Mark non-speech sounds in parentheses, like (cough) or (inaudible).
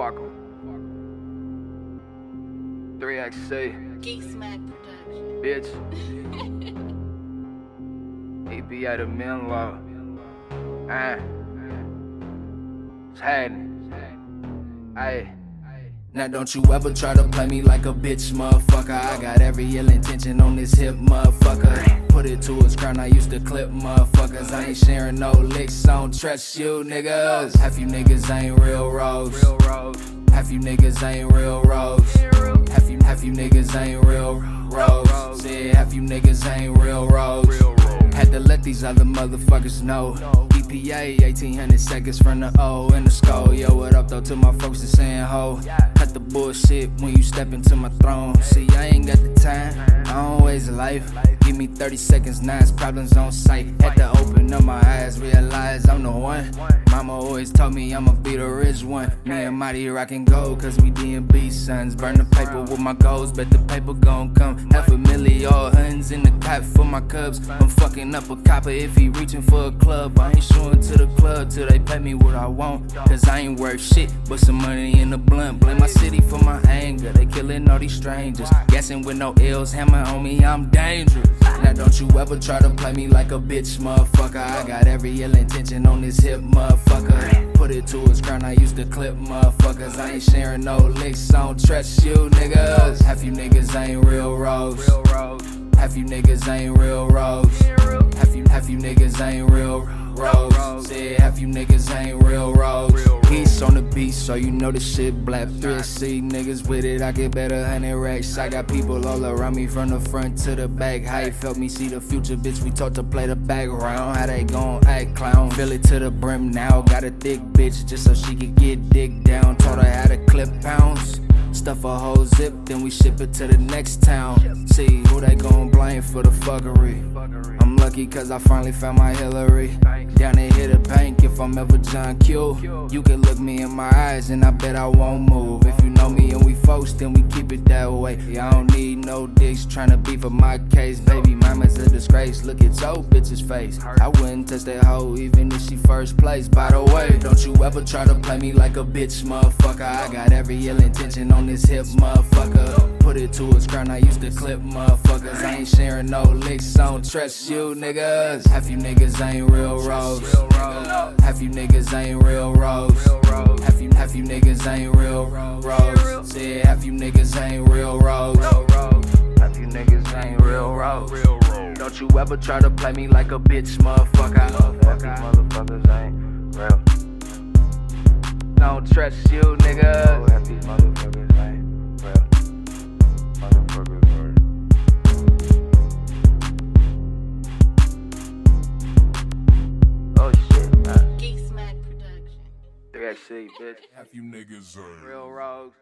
Fuck 'em. 3XC, Geys Mac Production. bitch. (laughs) EPA the Menlo. Ah. It's happening. Ayy. Now don't you ever try to play me like a bitch, motherfucker. I got every ill intention on this hip, motherfucker. Put it to his crown, I used to clip motherfuckers. I ain't sharing no licks, I don't trust you niggas. Half you niggas ain't real rose. Real road. Half you niggas ain't real rose. Half you half you niggas ain't real rose. Said half you niggas ain't real rose. Had to let these other motherfuckers know. EPA 1800 seconds from the O in the skull. Yo, what up though to my folks that's saying ho? Bullshit when you step into my throne. See, I ain't got the time. I don't waste life. Give me 30 seconds, it's problems on sight. Had to open up my eyes, realize I'm the one. Mama always told me I'ma be the rich one. Me and Mighty rockin' gold, cause we D&B sons. Burn the paper with my goals, bet the paper gon' come. Half a million, all huns in the cot for my cubs. I'm fucking up a copper if he reaching for a club. I ain't showing to till they pay me what I want. Cause I ain't worth shit, but some money in the blunt. Blame my city for my anger. They killing all these strangers. Guessing with no ills, hammer on me, I'm dangerous. Now don't you ever try to play me like a bitch, motherfucker. I got every ill intention on this hip, motherfucker. Put it to his crown, I used to clip motherfuckers. I ain't sharing no licks, I don't trust you niggas. Half you niggas ain't real rose. Real road. Half you niggas ain't real rose. Half you half you niggas ain't real rose. Said half you niggas ain't real rose. Peace on the beat, so you know the shit black. 3C niggas with it, I get better hundred racks. I got people all around me from the front to the back. How you felt me see the future, bitch? We taught to play the background. How they gon' act clown? Fill it to the brim now. Got a thick bitch just so she could get dick down. Taught her how to clip pounds. Stuff a whole zip, then we ship it to the next town. See who they gon' blame for the fuckery. I'm lucky cause I finally found my Hillary. Down to hit a bank if I'm ever John Q. You can look me in my eyes and I bet I won't move. If you know me and we folks, then we keep it that way. I don't need no dicks tryna beef for my case. Baby mama's a disgrace. Look at your bitch's face. I wouldn't touch that hoe even if she first place. By the way, don't you ever try to play me like a bitch, motherfucker. I got every ill intention on this hip, motherfucker. Put it to his crown, I used to clip motherfuckers. I ain't sharing no licks, I don't trust you niggas. Half you niggas ain't real rose. Half you niggas ain't real rose. Half you half you niggas ain't real rose. Said half you niggas ain't real rose. Half you niggas ain't real rose. Road. Don't you ever try to play me like a bitch, motherfucker. Happy motherfuckers ain't real. Don't trust you, Oh, nigga. happy motherfuckers ain't real. Motherfuckers. Oh shit, man. Geys Mac Production. 3XC, bitch. Half you niggas are Real road.